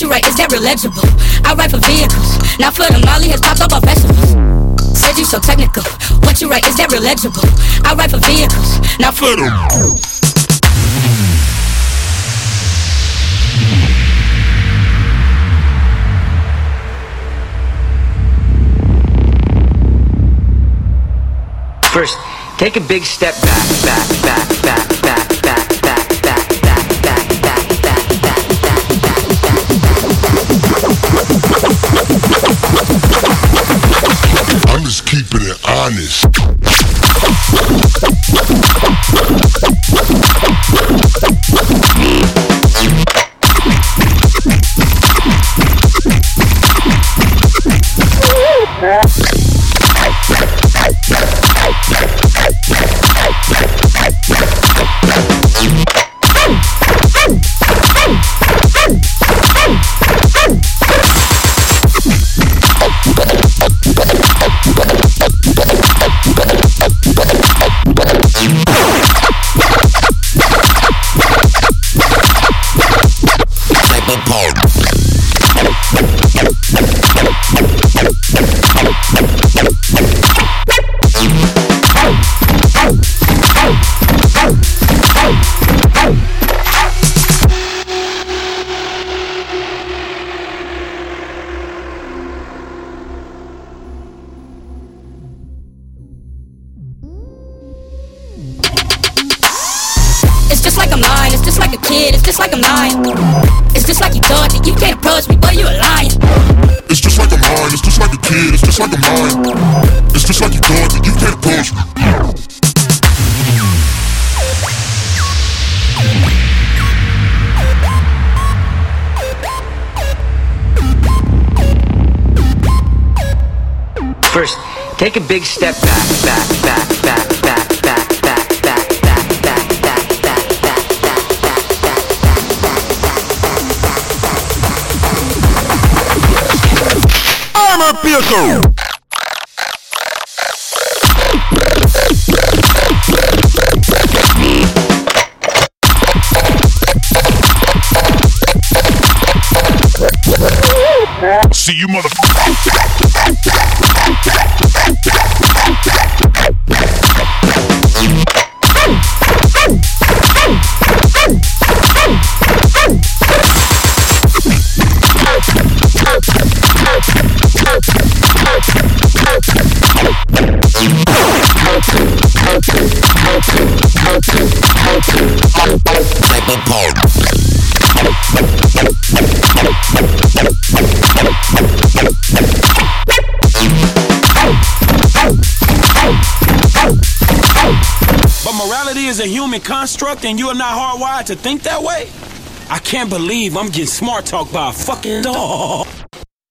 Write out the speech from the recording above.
you write, is that legible? I write for vehicles, not for the Molly has popped up on festivals. Said you so technical. What you write, is that legible? I write for vehicles, not for the. First, take a big step back, back, back, the party. It's just like I'm lying, it's just like a kid, it's just like I'm lying. It's just like you thought that you can't approach me, but you a lying. It's just like I'm lying, it's just like a kid, it's just like I'm lying. It's just like you thought that you can't approach me. First, take a big step back, back, back, back, back, back, See you motherfucker. Is a human construct and you are not hardwired to think that way? I can't believe I'm getting smart talked by a fucking dog.